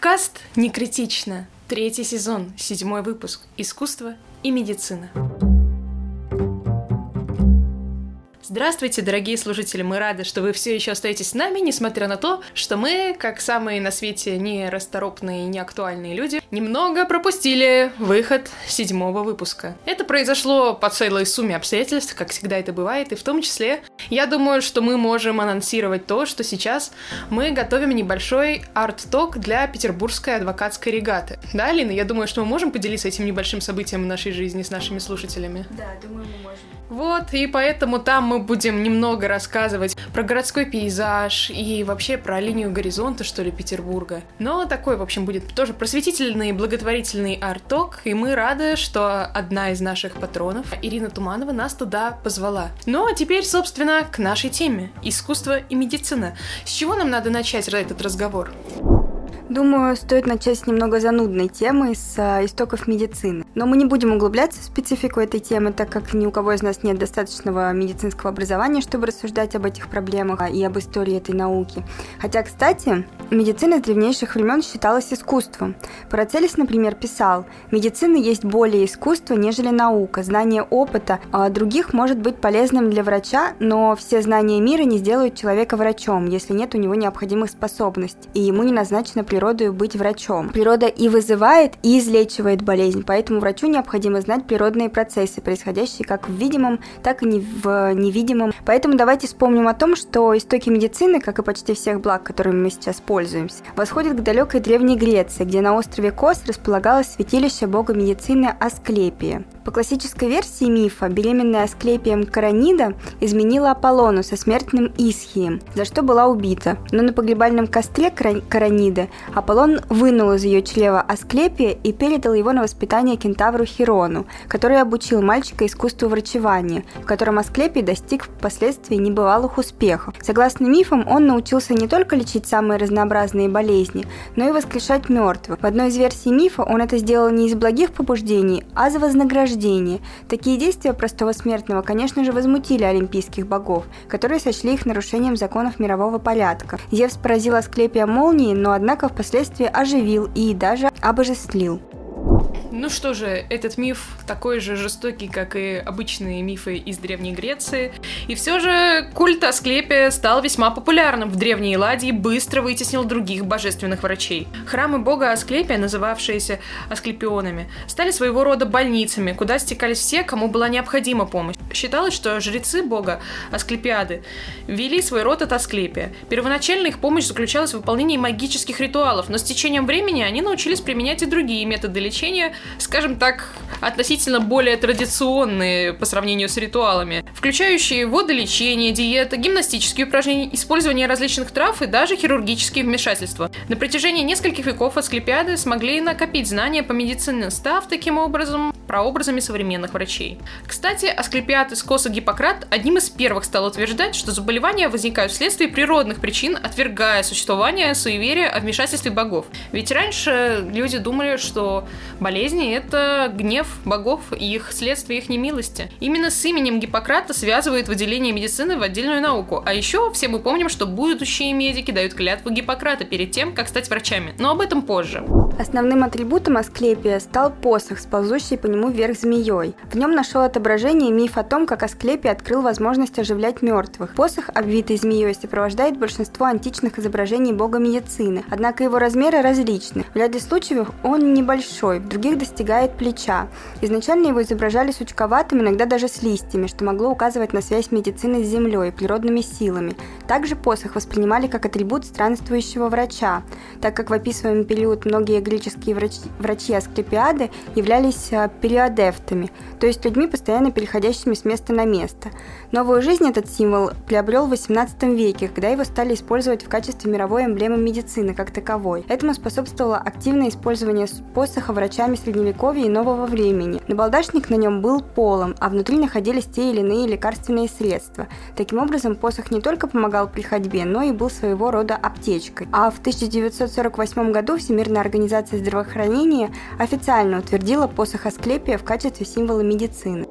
Подкаст «Не критично». Третий сезон, седьмой выпуск. Искусство и медицина. Здравствуйте, дорогие служители! Мы рады, что вы все еще остаетесь с нами, несмотря на то, что мы, как самые на свете нерасторопные и неактуальные люди, немного пропустили выход седьмого выпуска. Это произошло по целой сумме обстоятельств, как всегда это бывает, и в том числе, я думаю, что мы можем анонсировать то, что сейчас мы готовим небольшой арт-ток для петербургской адвокатской регаты. Да, Алина, я думаю, что мы можем поделиться этим небольшим событием в нашей жизни с нашими слушателями. Да, думаю, мы можем. Вот, и поэтому там мы будем немного рассказывать про городской пейзаж и вообще про линию горизонта, что ли, Петербурга. Но такой, в общем, будет тоже просветительный, благотворительный арт-ток, и мы рады, что одна из наших патронов, Ирина Туманова, нас туда позвала. Ну, а теперь, собственно, к нашей теме — искусство и медицина. С чего нам надо начать этот разговор? Думаю, стоит начать с немного занудной темы, с а, истоков медицины. Но мы не будем углубляться в специфику этой темы, так как ни у кого из нас нет достаточного медицинского образования, чтобы рассуждать об этих проблемах и об истории этой науки. Хотя, кстати, медицина с древнейших времен считалась искусством. Парацелис, например, писал, «Медицина есть более искусство, нежели наука. Знание опыта а других может быть полезным для врача, но все знания мира не сделают человека врачом, если нет у него необходимых способностей, и ему не назначено при природой быть врачом. Природа и вызывает, и излечивает болезнь, поэтому врачу необходимо знать природные процессы, происходящие как в видимом, так и в невидимом. Поэтому давайте вспомним о том, что истоки медицины, как и почти всех благ, которыми мы сейчас пользуемся, восходят к далекой Древней Греции, где на острове Кос располагалось святилище бога медицины Асклепия. По классической версии мифа, беременная Асклепием Каранида изменила Аполлону со смертным Исхием, за что была убита. Но на погребальном костре Караниды Аполлон вынул из ее чрева Асклепия и передал его на воспитание кентавру Хирону, который обучил мальчика искусству врачевания, в котором Асклепий достиг впоследствии небывалых успехов. Согласно мифам, он научился не только лечить самые разнообразные болезни, но и воскрешать мертвых. В одной из версий мифа он это сделал не из благих побуждений, а за вознаграждение. Такие действия простого смертного, конечно же, возмутили олимпийских богов, которые сочли их нарушением законов мирового порядка. Зевс поразил Асклепия молнией, но однако впоследствии оживил и даже обожествил. Ну что же, этот миф такой же жестокий, как и обычные мифы из Древней Греции. И все же культ Асклепия стал весьма популярным в Древней Элладии и быстро вытеснил других божественных врачей. Храмы бога Асклепия, называвшиеся Асклепионами, стали своего рода больницами, куда стекались все, кому была необходима помощь. Считалось, что жрецы бога Асклепиады вели свой род от Асклепия. Первоначально их помощь заключалась в выполнении магических ритуалов, но с течением времени они научились применять и другие методы лечения, скажем так, относительно более традиционные по сравнению с ритуалами, включающие водолечение, диета, гимнастические упражнения, использование различных трав и даже хирургические вмешательства. На протяжении нескольких веков Асклепиады смогли накопить знания по медицине, став таким образом прообразами современных врачей. Кстати, Асклепиад из Коса Гиппократ одним из первых стал утверждать, что заболевания возникают вследствие природных причин, отвергая существование суеверия о вмешательстве богов. Ведь раньше люди думали, что болезни — это гнев богов и их следствие их немилости. Именно с именем Гиппократа связывают выделение медицины в отдельную науку. А еще все мы помним, что будущие медики дают клятву Гиппократа перед тем, как стать врачами. Но об этом позже. Основным атрибутом Асклепия стал посох, сползущий по нему вверх змеей. В нем нашел отображение миф о том, как Асклепий открыл возможность оживлять мертвых. Посох, обвитый змеей, сопровождает большинство античных изображений бога медицины, однако его размеры различны. В ряде случаев он небольшой, в других достигает плеча. Изначально его изображали сучковатым, иногда даже с листьями, что могло указывать на связь медицины с землей, природными силами. Также посох воспринимали как атрибут странствующего врача, так как в описываемый период многие греческие врачи, врачи Асклепиады являлись а, периодефтами, то есть людьми, постоянно переходящими с места на место. Новую жизнь этот символ приобрел в XVIII веке, когда его стали использовать в качестве мировой эмблемы медицины как таковой. Этому способствовало активное использование посоха врачами средневековья и нового времени. Набалдашник на нем был полом, а внутри находились те или иные лекарственные средства. Таким образом, посох не только помогал при ходьбе, но и был своего рода аптечкой. А в 1948 году Всемирная организация здравоохранения официально утвердила посох Асклепия в качестве символа медицины.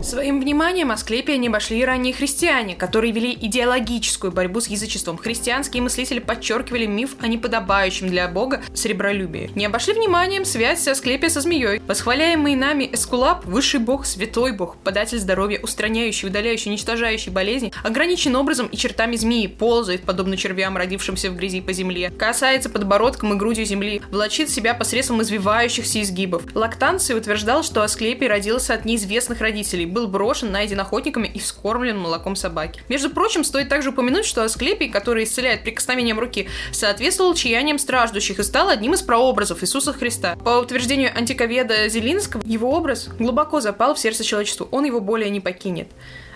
Своим вниманием Асклепия не обошли и ранние христиане, которые вели идеологическую борьбу с язычеством. Христианские мыслители подчеркивали миф о неподобающем для бога сребролюбии. Не обошли вниманием связь Асклепия со змеей. Восхваляемый нами Эскулап, высший бог, святой бог, податель здоровья, устраняющий, удаляющий, уничтожающий болезни, ограничен образом и чертами змеи, ползает, подобно червям, родившимся в грязи по земле, касается подбородком и грудью земли, влачит себя посредством извивающихся изгибов. Лактанций утверждал, что Асклепий родился от неизвестных родителей, был брошен, найден охотниками и вскормлен молоком собаки. Между прочим, стоит также упомянуть, что Асклепий, который исцеляет прикосновением руки, соответствовал чаяниям страждущих и стал одним из прообразов Иисуса Христа. По утверждению антиковеда Зелинского, его образ глубоко запал в сердце человечества, он его более не покинет.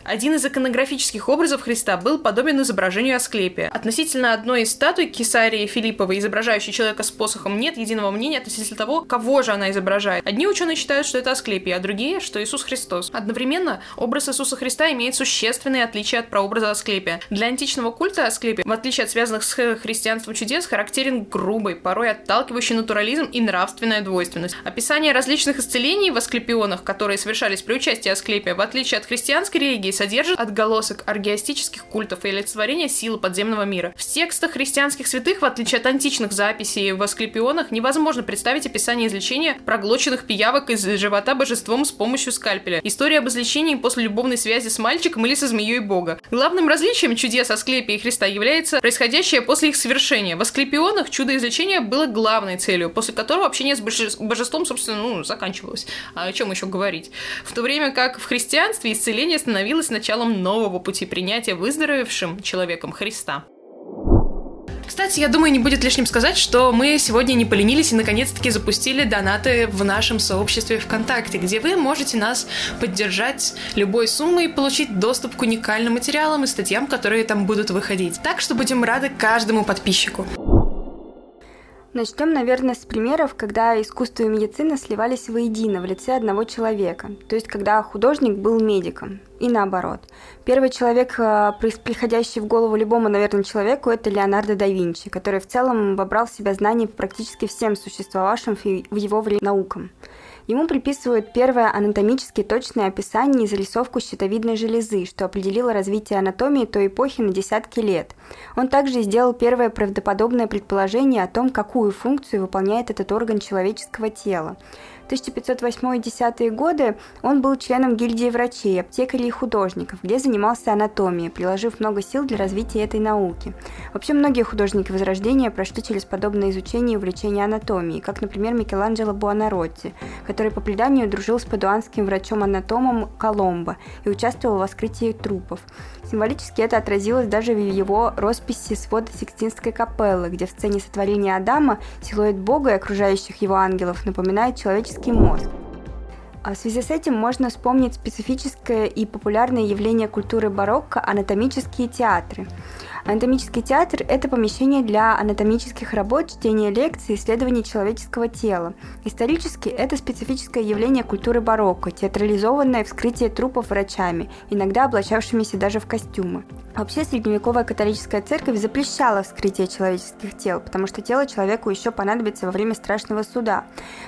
Один из иконографических образов Христа был подобен изображению Асклепия. Относительно одной из статуй Кесарии Филипповой, изображающей человека с посохом, нет единого мнения относительно того, кого же она изображает. Одни ученые считают, что это Асклепий, а другие, что Иисус Христос. Одновременно, образ Иисуса Христа имеет существенные отличия от прообраза Асклепия. Для античного культа Асклепия, в отличие от связанных с христианством чудес, характерен грубый, порой отталкивающий натурализм и нравственная двойственность. Описание различных исцелений в Асклепионах, которые совершались при участии Асклепия, в отличие от христианской религии, содержит отголосок аргиастических культов и олицетворение силы подземного мира. В текстах христианских святых, в отличие от античных записей в Асклепионах, невозможно представить описание излечения проглоченных пиявок из живота божеством с помощью скальпеля. История об излечении после любовной связи с мальчиком или со змеей бога. Главным различием чудес Асклепия и Христа является происходящее после их совершения. В Асклепионах чудо излечения было главной целью, после которого общение с божеством, собственно, ну, заканчивалось. А о чем еще говорить? В то время как в христианстве исцеление становилось становилось началом нового пути принятия выздоровевшим человеком Христа. Кстати, я думаю, не будет лишним сказать, что мы сегодня не поленились и наконец-таки запустили донаты в нашем сообществе ВКонтакте, где вы можете нас поддержать любой суммой и получить доступ к уникальным материалам и статьям, которые там будут выходить. Так что будем рады каждому подписчику. Начнем, наверное, с примеров, когда искусство и медицина сливались воедино в лице одного человека, то есть когда художник был медиком, и наоборот. Первый человек, э, приходящий в голову любому, наверное, человеку, это Леонардо да Винчи, который в целом вобрал в себя знания практически всем существовавшим в его время наукам. Ему приписывают первое анатомически точное описание и зарисовку щитовидной железы, что определило развитие анатомии той эпохи на десятки лет. Он также сделал первое правдоподобное предположение о том, какую функцию выполняет этот орган человеческого тела. 1508-10 годы он был членом гильдии врачей, аптекарей и художников, где занимался анатомией, приложив много сил для развития этой науки. Вообще многие художники Возрождения прошли через подобное изучение и увлечение анатомией, как, например, Микеланджело Буонаротти, который по преданию дружил с падуанским врачом-анатомом Коломбо и участвовал в вскрытии трупов. Символически это отразилось даже в его росписи свода Сикстинской капеллы, где в сцене сотворения Адама силуэт Бога и окружающих его ангелов напоминает человеческий мозг. А в связи с этим можно вспомнить специфическое и популярное явление культуры барокко – анатомические театры – Анатомический театр – это помещение для анатомических работ, чтения лекций, исследований человеческого тела. Исторически это специфическое явление культуры барокко, театрализованное вскрытие трупов врачами, иногда облачавшимися даже в костюмы. Вообще, средневековая католическая церковь запрещала вскрытие человеческих тел, потому что тело человеку еще понадобится во время страшного суда.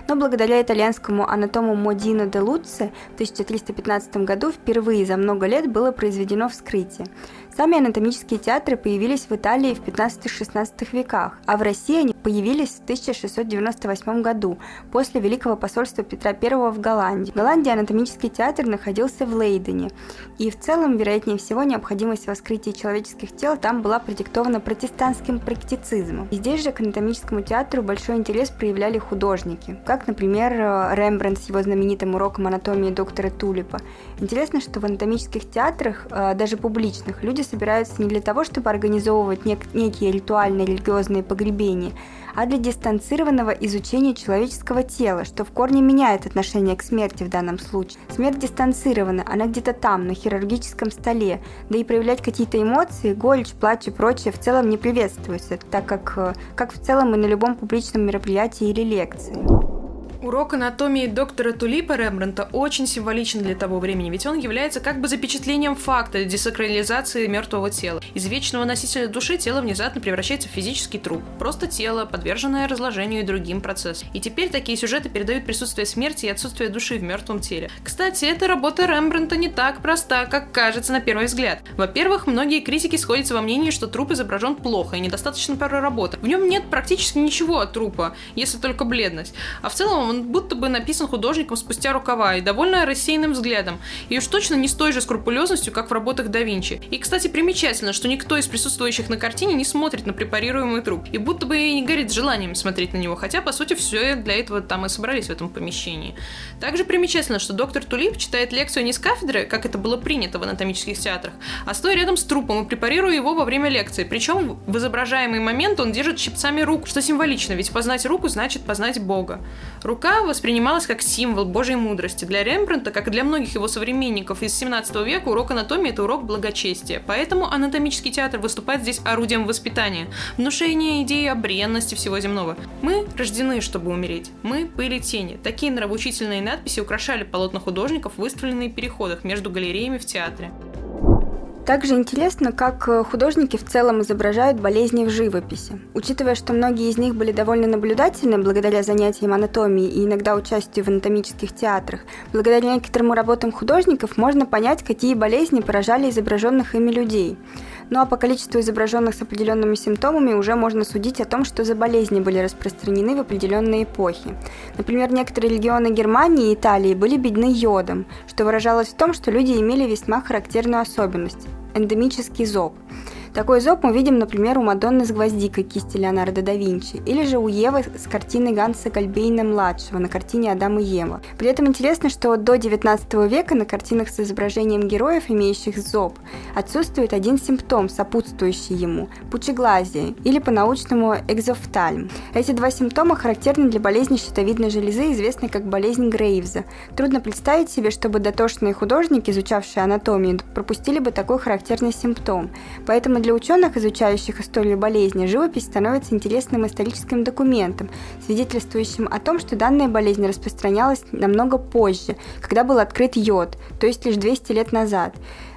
Но благодаря итальянскому анатому Модино де Луци в 1315 году впервые за много лет было произведено вскрытие. Сами анатомические театры появились в Италии в 15-16 веках, а в России они появились в 1698 году, после Великого посольства Петра I в Голландии. В Голландии анатомический театр находился в Лейдене, и в целом, вероятнее всего, необходимость воскрытия человеческих тел там была продиктована протестантским практицизмом. И здесь же к анатомическому театру большой интерес проявляли художники, как, например, Рембрандт с его знаменитым уроком анатомии доктора Тулипа. Интересно, что в анатомических театрах, э, даже публичных, люди собираются не для того, чтобы организовывать нек- некие ритуальные религиозные погребения, а для дистанцированного изучения человеческого тела, что в корне меняет отношение к смерти в данном случае. Смерть дистанцирована, она где-то там, на хирургическом столе, да и проявлять какие-то эмоции, горечь, плач и прочее в целом не приветствуется, так как, э, как в целом и на любом публичном мероприятии или лекции. Урок анатомии доктора Тулипа Рембранта очень символичен для того времени, ведь он является как бы запечатлением факта десакрализации мертвого тела. Из вечного носителя души тело внезапно превращается в физический труп. Просто тело, подверженное разложению и другим процессам. И теперь такие сюжеты передают присутствие смерти и отсутствие души в мертвом теле. Кстати, эта работа Рембранта не так проста, как кажется на первый взгляд. Во-первых, многие критики сходятся во мнении, что труп изображен плохо и недостаточно проработан. В нем нет практически ничего от трупа, если только бледность. А в целом он будто бы написан художником спустя рукава и довольно рассеянным взглядом, и уж точно не с той же скрупулезностью, как в работах да Винчи. И, кстати, примечательно, что никто из присутствующих на картине не смотрит на препарируемый труп, и будто бы и не горит желанием смотреть на него, хотя, по сути, все для этого там и собрались в этом помещении. Также примечательно, что доктор Тулип читает лекцию не с кафедры, как это было принято в анатомических театрах, а стоя рядом с трупом и препарируя его во время лекции. Причем в изображаемый момент он держит щипцами руку, что символично, ведь познать руку значит познать Бога. Рука Рука воспринималась как символ Божьей мудрости. Для Рембрандта, как и для многих его современников из 17 века, урок анатомии – это урок благочестия. Поэтому анатомический театр выступает здесь орудием воспитания, внушения идеи о бренности всего земного. Мы рождены, чтобы умереть. Мы – пыли тени. Такие нравоучительные надписи украшали полотна художников, выставленные в переходах между галереями в театре. Также интересно, как э, художники в целом изображают болезни в живописи. Учитывая, что многие из них были довольно наблюдательны благодаря занятиям анатомией и иногда участию в анатомических театрах, благодаря некоторым работам художников можно понять, какие болезни поражали изображенных ими людей. Ну а по количеству изображенных с определенными симптомами уже можно судить о том, что за болезни были распространены в определенные эпохи. Например, некоторые регионы Германии и Италии были бедны йодом, что выражалось в том, что люди имели весьма характерную особенность – эндемический зоб – такой зоб мы видим, например, у Мадонны с гвоздикой кисти Леонардо да Винчи, или же у Евы с картины Ганса Гальбейна-младшего на картине Адам и Ева. При этом интересно, что до 19 века на картинах с изображением героев, имеющих зоб, отсутствует один симптом, сопутствующий ему – пучеглазие, или по-научному экзофтальм. Эти два симптома характерны для болезни щитовидной железы, известной как болезнь Грейвза. Трудно представить себе, чтобы дотошные художники, изучавшие анатомию, пропустили бы такой характерный симптом. Поэтому для ученых, изучающих историю болезни, живопись становится интересным историческим документом, свидетельствующим о том, что данная болезнь распространялась намного позже, когда был открыт йод, то есть лишь 200 лет назад.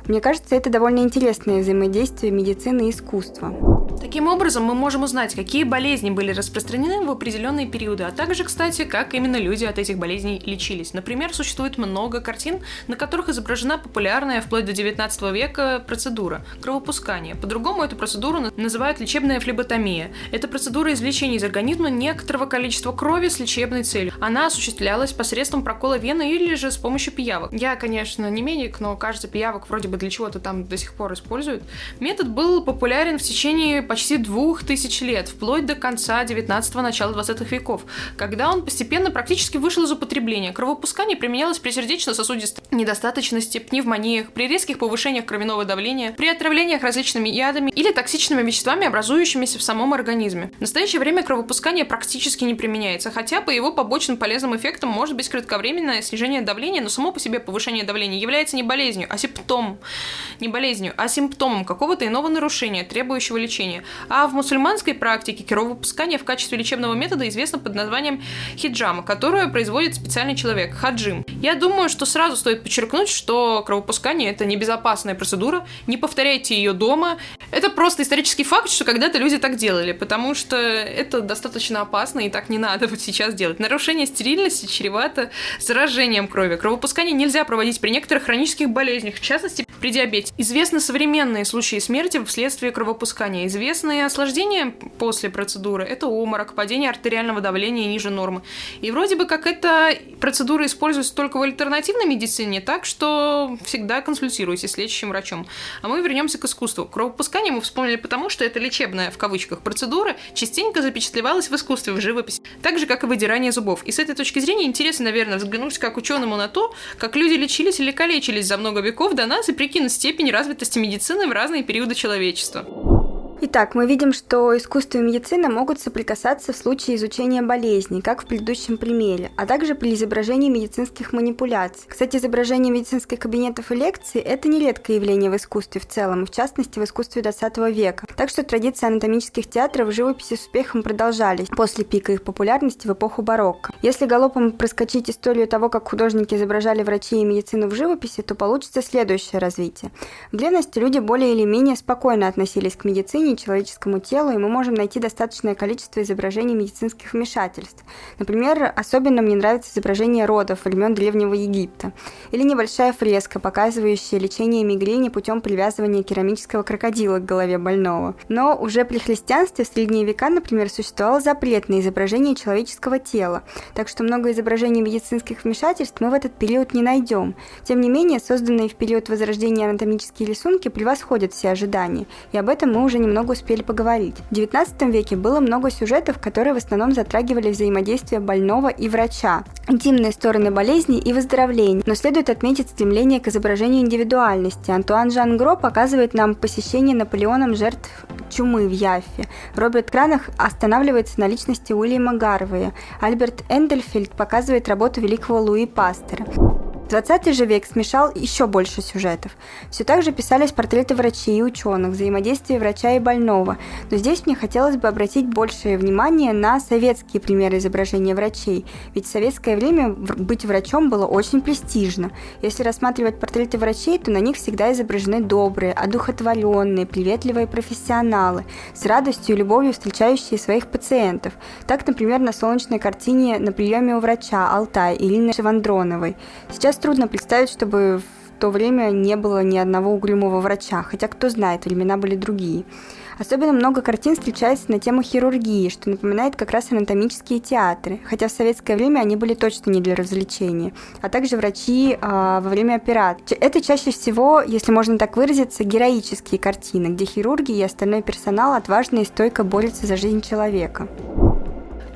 Мне кажется, это довольно интересное взаимодействие медицины и искусства. Таким образом, мы можем узнать, какие болезни были распространены в определенные периоды, а также, кстати, как именно люди от этих болезней лечились. Например, существует много картин, на которых изображена популярная вплоть до 19 века процедура – кровопускание. По-другому эту процедуру называют лечебная флеботомия. Это процедура извлечения из организма некоторого количества крови с лечебной целью. Она осуществлялась посредством прокола вены или же с помощью пиявок. Я, конечно, не медик, но кажется, пиявок вроде бы для чего-то там до сих пор используют. Метод был популярен в течение почти двух тысяч лет, вплоть до конца 19-го, начала 20 веков, когда он постепенно практически вышел из употребления. Кровопускание применялось при сердечно-сосудистой недостаточности, пневмониях, при резких повышениях кровяного давления, при отравлениях различными ядами или токсичными веществами, образующимися в самом организме. В настоящее время кровопускание практически не применяется, хотя по его побочным полезным эффектам может быть кратковременное снижение давления, но само по себе повышение давления является не болезнью, а симптомом не болезнью, а симптомом какого-то иного нарушения, требующего лечения. А в мусульманской практике кровопускание в качестве лечебного метода известно под названием хиджама, которое производит специальный человек, хаджим. Я думаю, что сразу стоит подчеркнуть, что кровопускание это небезопасная процедура, не повторяйте ее дома. Это просто исторический факт, что когда-то люди так делали, потому что это достаточно опасно и так не надо вот сейчас делать. Нарушение стерильности чревато заражением крови. Кровопускание нельзя проводить при некоторых хронических болезнях, в частности при диабете. Известны современные случаи смерти вследствие кровопускания. Известные осложнения после процедуры – это обморок, падение артериального давления ниже нормы. И вроде бы как эта процедура используется только в альтернативной медицине, так что всегда консультируйтесь с лечащим врачом. А мы вернемся к искусству. Кровопускание мы вспомнили потому, что это лечебная, в кавычках, процедура частенько запечатлевалась в искусстве, в живописи, так же, как и выдирание зубов. И с этой точки зрения интересно, наверное, взглянуть как ученому на то, как люди лечились или калечились за много веков до нас и прикинуть степень развитости медицины в разные периоды человечества. Итак, мы видим, что искусство и медицина могут соприкасаться в случае изучения болезней, как в предыдущем примере, а также при изображении медицинских манипуляций. Кстати, изображение медицинских кабинетов и лекций – это нередкое явление в искусстве в целом, в частности в искусстве XX века. Так что традиции анатомических театров в живописи с успехом продолжались после пика их популярности в эпоху барокко. Если галопом проскочить историю того, как художники изображали врачей и медицину в живописи, то получится следующее развитие. В древности люди более или менее спокойно относились к медицине изображений человеческому телу, и мы можем найти достаточное количество изображений медицинских вмешательств. Например, особенно мне нравится изображение родов времен Древнего Египта, или небольшая фреска, показывающая лечение мигрени путем привязывания керамического крокодила к голове больного. Но уже при христианстве в средние века, например, существовал запрет на изображение человеческого тела, так что много изображений медицинских вмешательств мы в этот период не найдем. Тем не менее, созданные в период Возрождения анатомические рисунки превосходят все ожидания, и об этом мы уже немного немного успели поговорить. В XIX веке было много сюжетов, которые в основном затрагивали взаимодействие больного и врача, интимные стороны болезни и выздоровления, но следует отметить стремление к изображению индивидуальности. Антуан Жан Гро показывает нам посещение Наполеоном жертв чумы в Яффе. Роберт Кранах останавливается на личности Уильяма Гарвея. Альберт Эндельфельд показывает работу великого Луи Пастера. 20 же век смешал еще больше сюжетов. Все так же писались портреты врачей и ученых, взаимодействие врача и больного, но здесь мне хотелось бы обратить большее внимание на советские примеры изображения врачей, ведь в советское время быть врачом было очень престижно. Если рассматривать портреты врачей, то на них всегда изображены добрые, одухотворенные, приветливые профессионалы, с радостью и любовью встречающие своих пациентов. Так, например, на солнечной картине на приеме у врача Алтай Ирины Шевандроновой. Сейчас Сейчас трудно представить, чтобы в то время не было ни одного угрюмого врача, хотя кто знает, времена были другие. Особенно много картин встречается на тему хирургии, что напоминает как раз анатомические театры, хотя в советское время они были точно не для развлечения, а также врачи а, во время операции. Это чаще всего, если можно так выразиться, героические картины, где хирурги и остальной персонал отважно и стойко борются за жизнь человека.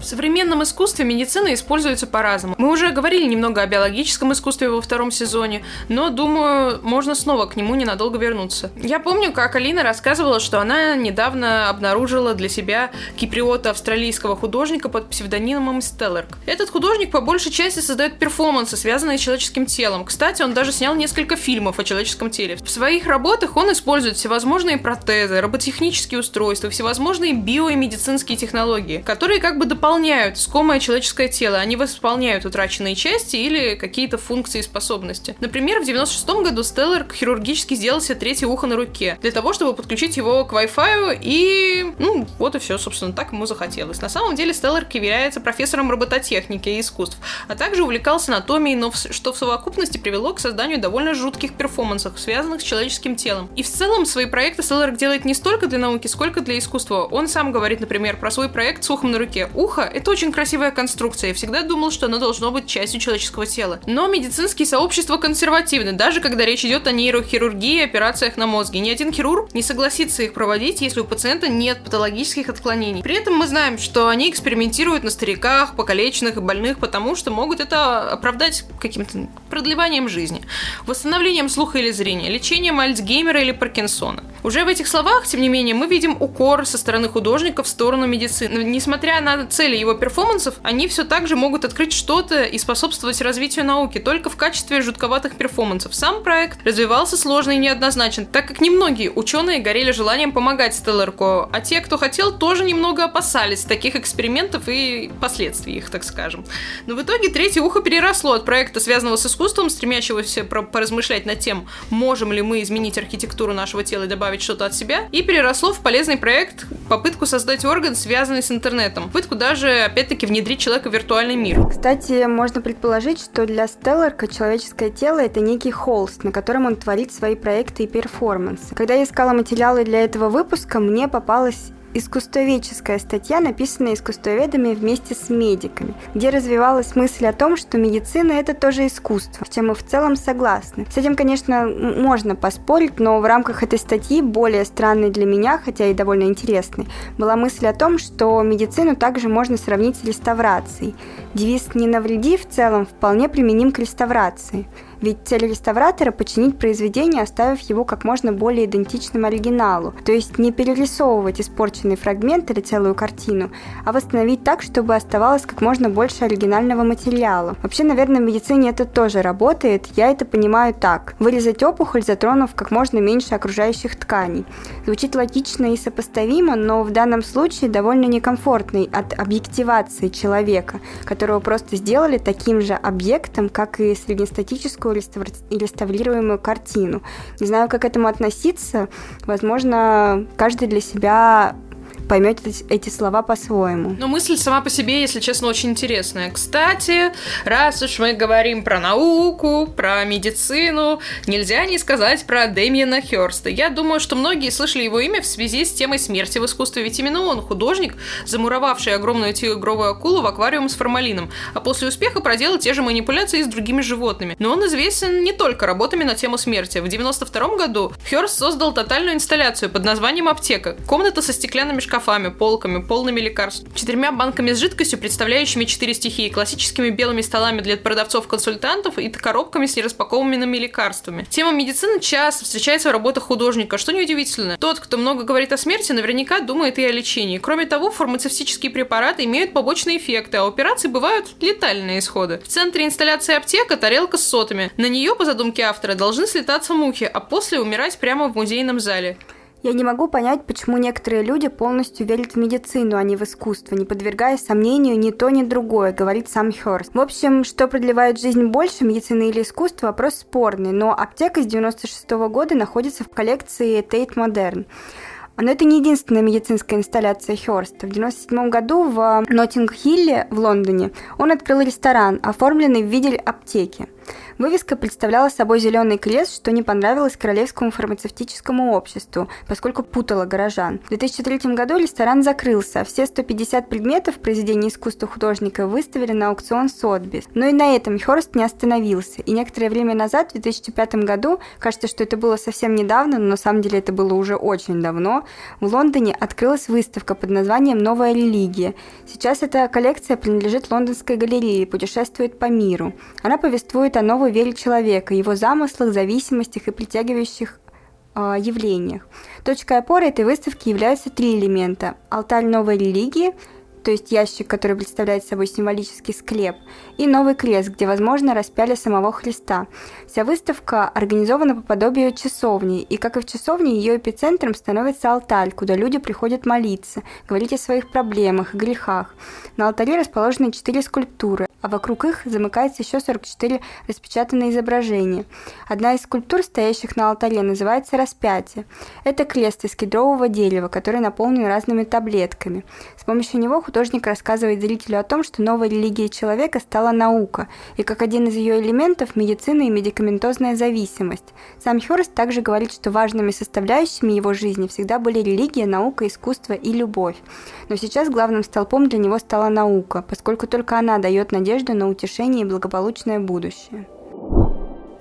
В современном искусстве медицина используется по-разному. Мы уже говорили немного о биологическом искусстве во втором сезоне, но, думаю, можно снова к нему ненадолго вернуться. Я помню, как Алина рассказывала, что она недавно обнаружила для себя киприота австралийского художника под псевдонимом Стеллерк. Этот художник по большей части создает перформансы, связанные с человеческим телом. Кстати, он даже снял несколько фильмов о человеческом теле. В своих работах он использует всевозможные протезы, роботехнические устройства, всевозможные био- и медицинские технологии, которые как бы дополняют восполняют искомое человеческое тело, они восполняют утраченные части или какие-то функции и способности. Например, в 96 году Стеллар хирургически сделал себе третье ухо на руке, для того, чтобы подключить его к Wi-Fi, и, ну, вот и все, собственно, так ему захотелось. На самом деле Стеллар является профессором робототехники и искусств, а также увлекался анатомией, но в, что в совокупности привело к созданию довольно жутких перформансов, связанных с человеческим телом. И в целом свои проекты Стеллар делает не столько для науки, сколько для искусства. Он сам говорит, например, про свой проект с ухом на руке. Ухо ухо – это очень красивая конструкция. Я всегда думал, что оно должно быть частью человеческого тела. Но медицинские сообщества консервативны, даже когда речь идет о нейрохирургии и операциях на мозге. Ни один хирург не согласится их проводить, если у пациента нет патологических отклонений. При этом мы знаем, что они экспериментируют на стариках, покалеченных и больных, потому что могут это оправдать каким-то продлеванием жизни, восстановлением слуха или зрения, лечением Альцгеймера или Паркинсона. Уже в этих словах, тем не менее, мы видим укор со стороны художника в сторону медицины. Несмотря на цели его перформансов, они все так же могут открыть что-то и способствовать развитию науки, только в качестве жутковатых перформансов. Сам проект развивался сложно и неоднозначно, так как немногие ученые горели желанием помогать Стелларко, а те, кто хотел, тоже немного опасались таких экспериментов и последствий их, так скажем. Но в итоге третье ухо переросло от проекта, связанного с искусством, стремящегося поразмышлять над тем, можем ли мы изменить архитектуру нашего тела и добавить что-то от себя, и переросло в полезный проект, попытку создать орган, связанный с интернетом, попытку даже, опять-таки, внедрить человека в виртуальный мир. Кстати, можно предположить, что для Стелларка человеческое тело — это некий холст, на котором он творит свои проекты и перформансы. Когда я искала материалы для этого выпуска, мне попалась искусствоведческая статья, написанная искусствоведами вместе с медиками, где развивалась мысль о том, что медицина это тоже искусство, с чем мы в целом согласны. С этим, конечно, можно поспорить, но в рамках этой статьи, более странной для меня, хотя и довольно интересной, была мысль о том, что медицину также можно сравнить с реставрацией. Девиз «не навреди» в целом вполне применим к реставрации. Ведь цель реставратора – починить произведение, оставив его как можно более идентичным оригиналу. То есть не перерисовывать испорченный фрагмент или целую картину, а восстановить так, чтобы оставалось как можно больше оригинального материала. Вообще, наверное, в медицине это тоже работает. Я это понимаю так. Вырезать опухоль, затронув как можно меньше окружающих тканей. Звучит логично и сопоставимо, но в данном случае довольно некомфортный от объективации человека, которого просто сделали таким же объектом, как и среднестатическую реставрируемую картину. Не знаю, как к этому относиться. Возможно, каждый для себя поймете эти слова по-своему. Но мысль сама по себе, если честно, очень интересная. Кстати, раз уж мы говорим про науку, про медицину, нельзя не сказать про Дэмиена Хёрста. Я думаю, что многие слышали его имя в связи с темой смерти в искусстве, ведь именно он художник, замуровавший огромную тигровую акулу в аквариум с формалином, а после успеха проделал те же манипуляции с другими животными. Но он известен не только работами на тему смерти. В 92 году Хёрст создал тотальную инсталляцию под названием «Аптека». Комната со стеклянными шкафами шкафами, полками, полными лекарств, четырьмя банками с жидкостью, представляющими четыре стихии, классическими белыми столами для продавцов-консультантов и коробками с нераспакованными лекарствами. Тема медицины часто встречается в работах художника, что неудивительно. Тот, кто много говорит о смерти, наверняка думает и о лечении. Кроме того, фармацевтические препараты имеют побочные эффекты, а операции бывают летальные исходы. В центре инсталляции аптека тарелка с сотами. На нее, по задумке автора, должны слетаться мухи, а после умирать прямо в музейном зале. Я не могу понять, почему некоторые люди полностью верят в медицину, а не в искусство, не подвергая сомнению ни то, ни другое, говорит сам Хёрст. В общем, что продлевает жизнь больше, медицина или искусство, вопрос спорный, но аптека с 96 -го года находится в коллекции Tate Modern. Но это не единственная медицинская инсталляция Хёрста. В 1997 году в Ноттинг-Хилле в Лондоне он открыл ресторан, оформленный в виде аптеки. Вывеска представляла собой зеленый крест, что не понравилось Королевскому фармацевтическому обществу, поскольку путало горожан. В 2003 году ресторан закрылся, все 150 предметов произведений искусства художника выставили на аукцион Сотбис. Но и на этом Хёрст не остановился, и некоторое время назад, в 2005 году, кажется, что это было совсем недавно, но на самом деле это было уже очень давно, в Лондоне открылась выставка под названием «Новая религия». Сейчас эта коллекция принадлежит Лондонской галерее и путешествует по миру. Она повествует о новой вере человека, его замыслах, зависимостях и притягивающих э, явлениях. Точкой опоры этой выставки являются три элемента. Алтарь новой религии, то есть ящик, который представляет собой символический склеп, и новый крест, где, возможно, распяли самого Христа. Вся выставка организована по подобию часовни, и, как и в часовне, ее эпицентром становится алтарь, куда люди приходят молиться, говорить о своих проблемах и грехах. На алтаре расположены четыре скульптуры, а вокруг их замыкается еще 44 распечатанные изображения. Одна из скульптур, стоящих на алтаре, называется «Распятие». Это крест из кедрового дерева, который наполнен разными таблетками. С помощью него художник рассказывает зрителю о том, что новой религией человека стала наука, и как один из ее элементов – медицина и медикаментозная зависимость. Сам Хёрст также говорит, что важными составляющими его жизни всегда были религия, наука, искусство и любовь. Но сейчас главным столпом для него стала наука, поскольку только она дает надежду на утешение и благополучное будущее.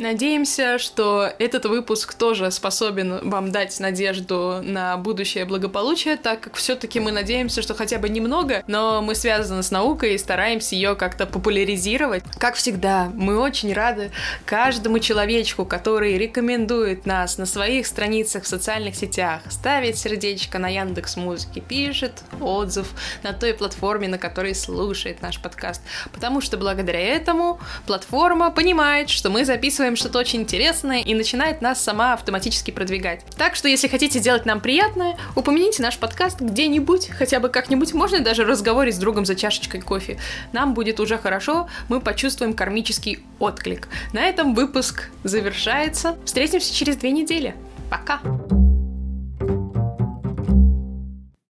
Надеемся, что этот выпуск тоже способен вам дать надежду на будущее благополучие, так как все-таки мы надеемся, что хотя бы немного, но мы связаны с наукой и стараемся ее как-то популяризировать. Как всегда, мы очень рады каждому человечку, который рекомендует нас на своих страницах в социальных сетях, ставит сердечко на Яндекс Музыке, пишет отзыв на той платформе, на которой слушает наш подкаст. Потому что благодаря этому платформа понимает, что мы записываем делаем что-то очень интересное и начинает нас сама автоматически продвигать. Так что, если хотите сделать нам приятное, упомяните наш подкаст где-нибудь, хотя бы как-нибудь, можно даже разговорить с другом за чашечкой кофе. Нам будет уже хорошо, мы почувствуем кармический отклик. На этом выпуск завершается. Встретимся через две недели. Пока!